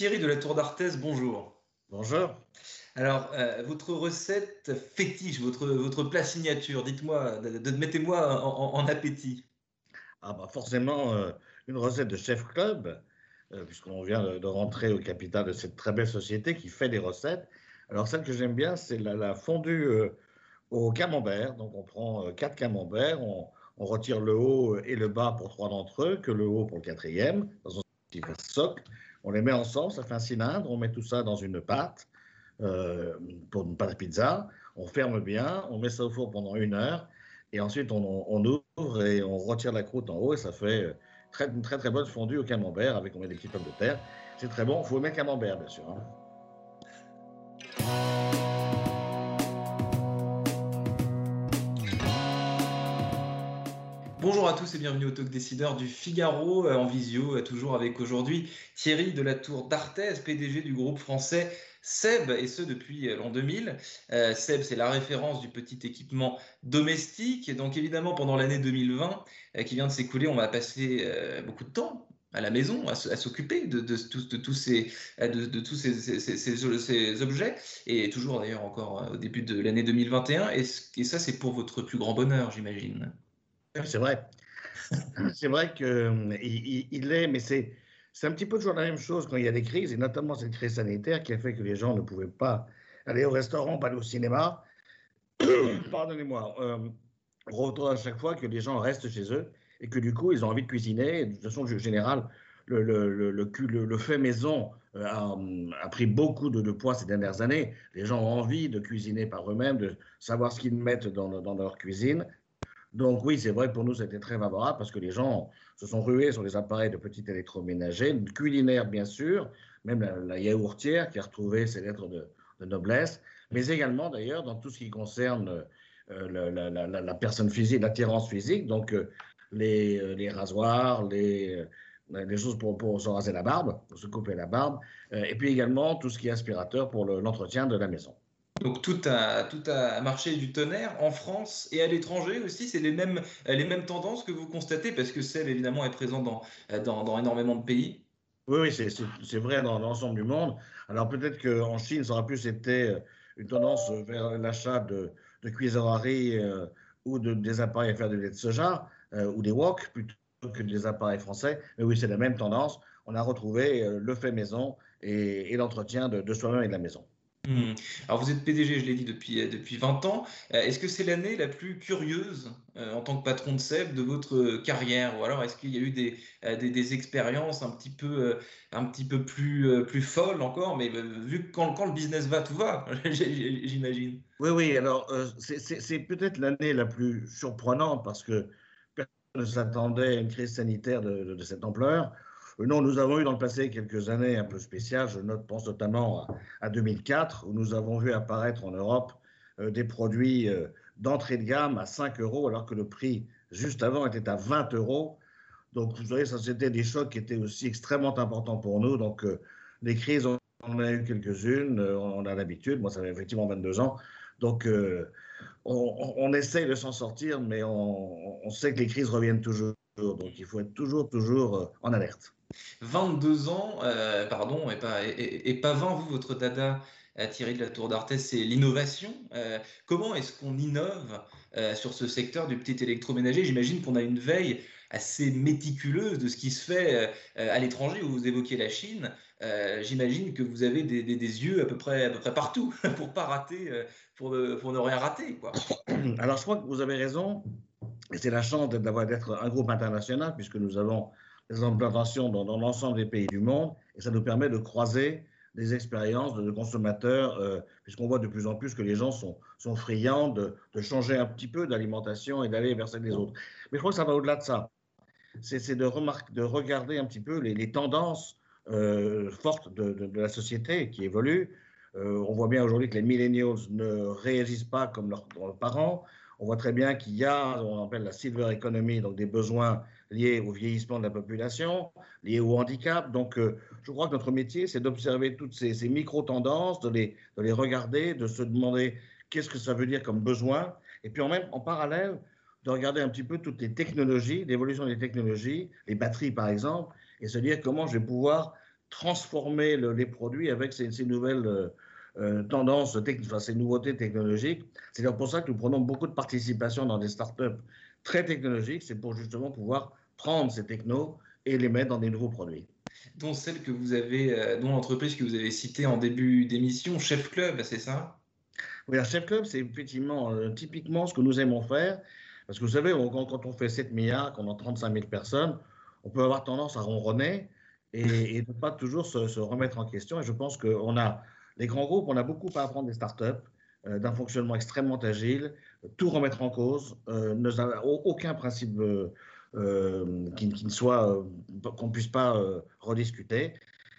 Thierry de la Tour d'Arthez, bonjour. Bonjour. Alors, euh, votre recette fétiche, votre, votre plat signature, dites-moi, mettez-moi en, appétit. Ah bah forcément, euh, une recette de Chef Club, euh, puisqu'on vient de, rentrer au capital de cette très belle société qui fait des recettes. Alors celle que j'aime bien, c'est la, fondue au camembert. Donc on prend quatre camemberts, on, on, retire le haut et le bas pour trois d'entre eux, que le haut pour le quatrième, dans un petit socle. On les met ensemble, ça fait un cylindre, on met tout ça dans une pâte, euh, pour une pâte à pizza, on ferme bien, on met ça au four pendant une heure, et ensuite on, ouvre et on retire la croûte en haut, et ça fait euh, très, une très très bonne fondue au camembert, avec on met des petites pommes de terre. C'est très bon, il faut mettre camembert bien sûr. Hein. Bonjour à tous et bienvenue au Talk Décideur du Figaro euh, en visio, euh, toujours avec aujourd'hui Thierry de la Tour d'Arthez, PDG du groupe français Seb, et ce depuis euh, l'an 2000. Seb, c'est la référence du petit équipement domestique. Et donc évidemment, pendant l'année 2020 qui vient de s'écouler, on va passer beaucoup de temps à la maison, à, s'occuper de, tous, ces, objets, et toujours d'ailleurs encore au début de l'année 2021. et ça, c'est pour votre plus grand bonheur, j'imagine. C'est vrai. c'est vrai qu'il euh, il est, mais c'est, c'est un petit peu toujours la même chose quand il y a des crises, et notamment cette crise sanitaire qui a fait que les gens ne pouvaient pas aller au restaurant, pas aller au cinéma. Pardonnez-moi. Euh, on retrouve à chaque fois que les gens restent chez eux et que du coup, ils ont envie de cuisiner. de toute façon générale, le, le, le, le, fait maison euh, a, pris beaucoup de, poids ces dernières années. Les gens ont envie de cuisiner par eux-mêmes, de savoir ce qu'ils mettent dans, dans leur cuisine. Donc oui, c'est vrai que pour nous, c'était très favorable parce que les gens se sont rués sur les appareils de petits électroménagers, culinaires bien sûr, même la, yaourtière qui a retrouvé ses lettres de, noblesse, mais également d'ailleurs dans tout ce qui concerne euh, la, personne physique, l'attirance physique, donc euh, les, euh, rasoirs, les, choses pour, se raser la barbe, pour se couper la barbe, et puis également tout ce qui est aspirateur pour l'entretien de la maison. Donc tout a, tout a marché du tonnerre en France et à l'étranger aussi. C'est les mêmes, les mêmes tendances que vous constatez parce que celle évidemment est présente dans, dans, énormément de pays. Oui, oui c'est vrai dans l'ensemble du monde. Alors peut-être qu'en Chine, ça aura plus été euh, une tendance vers l'achat de, de cuiseries euh, ou de, des appareils à faire du lait de soja euh, ou des wok plutôt que des appareils français. Mais oui, c'est la même tendance. On a retrouvé le fait maison et, et l'entretien de, de soi-même et de la maison. Mmh. Alors vous êtes PDG, je l'ai dit, depuis, euh, depuis 20 ans. Euh, est-ce que c'est l'année la plus curieuse euh, en tant que patron de SEB de votre carrière? Ou alors est-ce qu'il y a eu des, des, expériences un petit peu, un petit peu plus, plus folles encore? Mais vu que quand, quand, le business va, tout va, j'imagine. Oui, oui, alors c'est peut-être l'année la plus surprenante parce que personne ne s'attendait à une crise sanitaire de cette ampleur. Euh, non, nous avons eu dans le passé quelques années un peu spéciales. Je note, pense notamment à, 2004, où nous avons vu apparaître en Europe euh, des produits euh, d'entrée de gamme à 5 euros, alors que le prix juste avant était à 20 euros. Donc, vous voyez, ça c'était des chocs qui étaient aussi extrêmement importants pour nous. Donc, les crises, on en a eu quelques-unes, on a l'habitude. Moi, ça fait effectivement 22 ans. Donc, on, essaye de s'en sortir, mais on, sait que les crises reviennent toujours. Donc, il faut être toujours, toujours en alerte. 22 ans, euh, pardon, et pas, et, pas 20, vous, votre dada à Thierry de la Tour d'Arthez, c'est l'innovation. Euh, comment est-ce qu'on innove euh, sur ce secteur du petit électroménager? J'imagine qu'on a une veille assez méticuleuse de ce qui se fait à l'étranger, où vous évoquez la Chine. J'imagine que vous avez des, yeux à peu près, partout pour ne rien rater. Alors, je crois que vous avez raison. C'est la chance d'être un groupe international, puisque nous avons des implantations dans, l'ensemble des pays du monde et ça nous permet de croiser des expériences de, consommateurs, euh, puisqu'on voit de plus en plus que les gens sont, sont friands de, changer un petit peu d'alimentation et d'aller vers celle des autres. Mais je crois que ça va au-delà de ça. C'est de, de regarder un petit peu les, tendances euh, fortes de, la société qui évoluent. Euh, on voit bien aujourd'hui que les millennials ne réagissent pas comme leurs parents. On voit très bien qu'il y a, on appelle la silver economy, donc des besoins liés au vieillissement de la population, liés au handicap. Donc, euh, je crois que notre métier, c'est d'observer toutes ces, micro-tendances, de les, de les regarder, de se demander qu'est-ce que ça veut dire comme besoin, et puis en même, en parallèle, de regarder un petit peu toutes les technologies, l'évolution des technologies, les batteries par exemple, et se dire comment je vais pouvoir transformer les produits avec ces, nouvelles tendances, enfin, ces nouveautés technologiques. C'est pour ça que nous prenons beaucoup de participation dans des startups très technologiques. C'est pour justement pouvoir prendre ces technos et les mettre dans des nouveaux produits. Dont celle que vous avez, dont l'entreprise que vous avez citée en début d'émission, Chef Club, c'est ça? Oui, un Chef Club, c'est effectivement typiquement ce que nous aimons faire. Parce que vous savez, quand, on fait 7 milliards, qu'on a 35 000 personnes, on peut avoir tendance à ronronner et, ne pas toujours se, remettre en question. Et je pense qu'on a, les grands groupes, on a beaucoup à apprendre des startups, euh, d'un fonctionnement extrêmement agile, tout remettre en cause, euh, aucun principe euh, qui, ne soit, qu'on ne puisse pas rediscuter.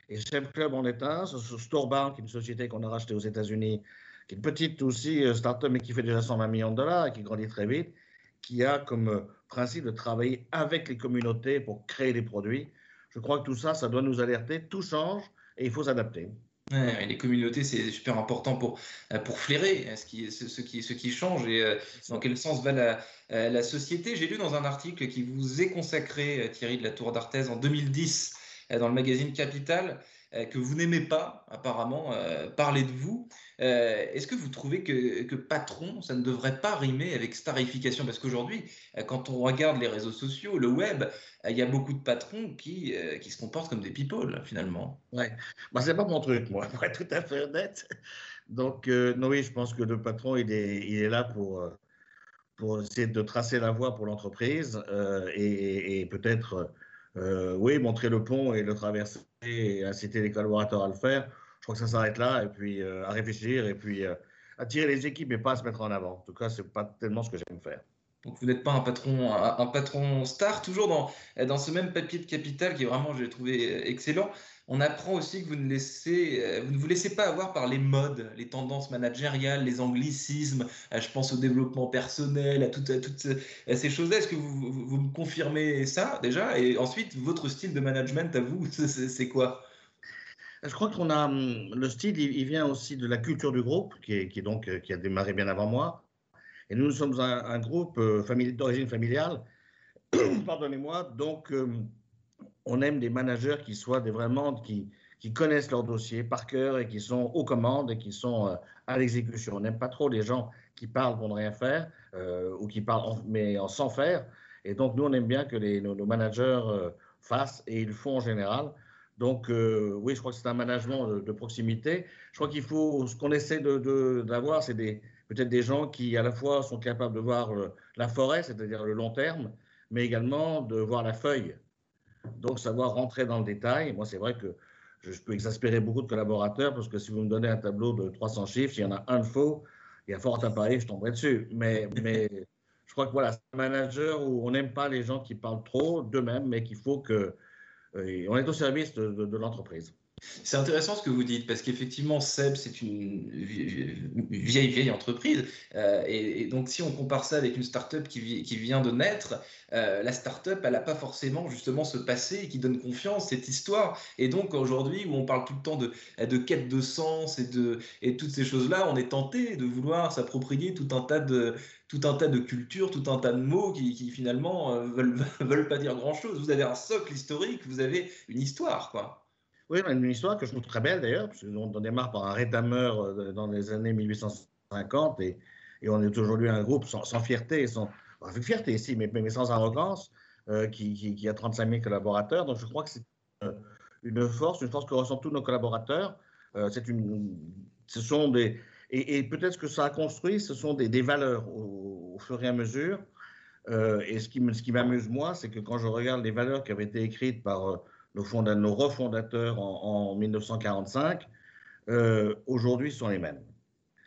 Et Chef Club en est un, Storebank, une société qu'on a rachetée aux États-Unis, qui est une petite aussi startup, mais qui fait déjà 120 millions de dollars et qui grandit très vite qui a comme euh, principe de travailler avec les communautés pour créer des produits. Je crois que tout ça, ça doit nous alerter. Tout change et il faut s'adapter. Les communautés, c'est super important pour, euh, pour flairer ce qui, ce, qui, ce qui change et euh, dans quel sens va la, la société. J'ai lu dans un article qui vous est consacré, Thierry de la Tour d'Arthez, en 2010, dans le magazine Capital, euh, que vous n'aimez pas, apparemment, euh, parler de vous. Euh, est-ce que vous trouvez que, patron, ça ne devrait pas rimer avec starification? Parce qu'aujourd'hui, quand on regarde les réseaux sociaux, le web, il y a beaucoup de patrons qui, qui se comportent comme des people, finalement. Ouais, bah, c'est pas mon truc, moi, pour tout à fait honnête. Donc, non, oui, je pense que le patron, il est, il est là pour, pour essayer de tracer la voie pour l'entreprise et peut-être euh, oui, montrer le pont et le traverser et inciter les collaborateurs à le faire. Je crois que ça s'arrête là et puis euh, à réfléchir et puis euh, à tirer les équipes mais pas à se mettre en avant. En tout cas, c'est pas tellement ce que j'aime faire. Donc vous n'êtes pas un patron, un, patron star, toujours dans, dans ce même papier de capital qui est vraiment, j'ai trouvé excellent. On apprend aussi que vous ne, laissez, euh, vous ne vous laissez pas avoir par les modes, les tendances managériales, les anglicismes. Euh, je pense au développement personnel, à toutes, ces choses-là. Est-ce que vous, vous, me confirmez ça déjà? Et ensuite, votre style de management à vous, c'est quoi? Je crois qu'on a hum, le style, il, vient aussi de la culture du groupe, qui, est, donc qui a démarré bien avant moi. Et nous, nous sommes un, groupe euh, d'origine familiale, pardonnez-moi, donc euh, on aime des managers qui soient vraiment, qui, connaissent leur dossier par cœur et qui sont aux commandes et qui sont euh, à l'exécution. On n'aime pas trop les gens qui parlent pour ne rien faire ou qui parlent mais sans faire. Et donc, nous, on aime bien que nos, managers fassent et ils le font en général. Donc, oui, je crois que c'est un management de, proximité. Je crois qu'il faut, ce qu'on essaie d'avoir, de, c'est des, peut-être des gens qui à la fois sont capables de voir la forêt, c'est-à-dire le long terme, mais également de voir la feuille. Donc savoir rentrer dans le détail. Moi, c'est vrai que je, peux exaspérer beaucoup de collaborateurs parce que si vous me donnez un tableau de 300 chiffres, s'il y en a un de faux, il y a fort à parier, je tomberai dessus. Mais, mais je crois que voilà, c'est un manager où on n'aime pas les gens qui parlent trop d'eux-mêmes, mais qu'il faut que euh, on est au service de l'entreprise. C'est intéressant ce que vous dites, parce qu'effectivement, Seb, c'est une vieille, vieille entreprise. Euh, et, donc, si on compare ça avec une start-up qui, vient de naître, euh, la start-up, elle n'a pas forcément justement ce passé qui donne confiance, cette histoire. Et donc, aujourd'hui, où on parle tout le temps de, de quête de sens et, de, et toutes ces choses-là, on est tenté de vouloir s'approprier tout un tas de tout un tas de cultures, tout un tas de mots qui, qui finalement euh, veulent, veulent pas dire grand-chose. Vous avez un socle historique, vous avez une histoire, quoi. Oui, une histoire que je trouve très belle d'ailleurs, parce qu'on démarre par un rétameur euh, dans les années 1850 et, on est aujourd'hui un groupe sans, fierté, sans, avec fierté ici, mais, sans arrogance, euh, qui, a 35 000 collaborateurs. Donc je crois que c'est euh, une force, une force que ressentent tous nos collaborateurs. c'est une, ce sont des, et, peut-être que ça a construit, ce sont des, valeurs au, fur et à mesure. et ce qui m'amuse moi, c'est que quand je regarde les valeurs qui avaient été écrites par nos, nos refondateurs en, 1945, euh, aujourd'hui sont les mêmes.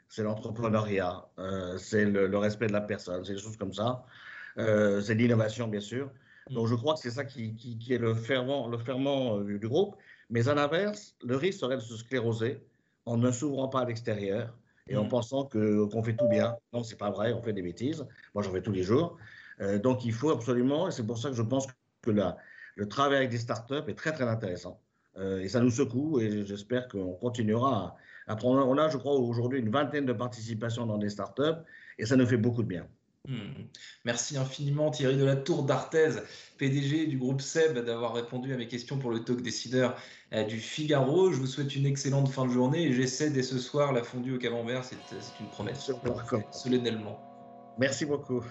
C'est l'entrepreneuriat, euh, c'est le, respect de la personne, c'est des choses comme ça. Euh, c'est l'innovation, bien sûr. Mm. Donc je crois que c'est ça qui, est le ferment, le ferment du groupe. Mais à l'inverse, le risque serait de se scléroser en ne s'ouvrant pas à l'extérieur et en mm. pensant qu'on fait tout bien. Non, c'est pas vrai, on fait des bêtises. Moi, j'en fais tous les jours. donc il faut absolument, et c'est pour ça que je pense que la, le travail avec des startups est très, très intéressant. Euh, et ça nous secoue et j'espère qu'on continuera à, prendre. On a, je crois, aujourd'hui une vingtaine de participations dans des startups et ça nous fait beaucoup de bien. Hmm. Merci infiniment Thierry de la Tour d'Arthez, PDG du groupe SEB, d'avoir répondu à mes questions pour le talk décideur euh, du Figaro. Je vous souhaite une excellente fin de journée et j'essaie dès ce soir la fondue au camembert, c'est une promesse, solennellement. Merci beaucoup.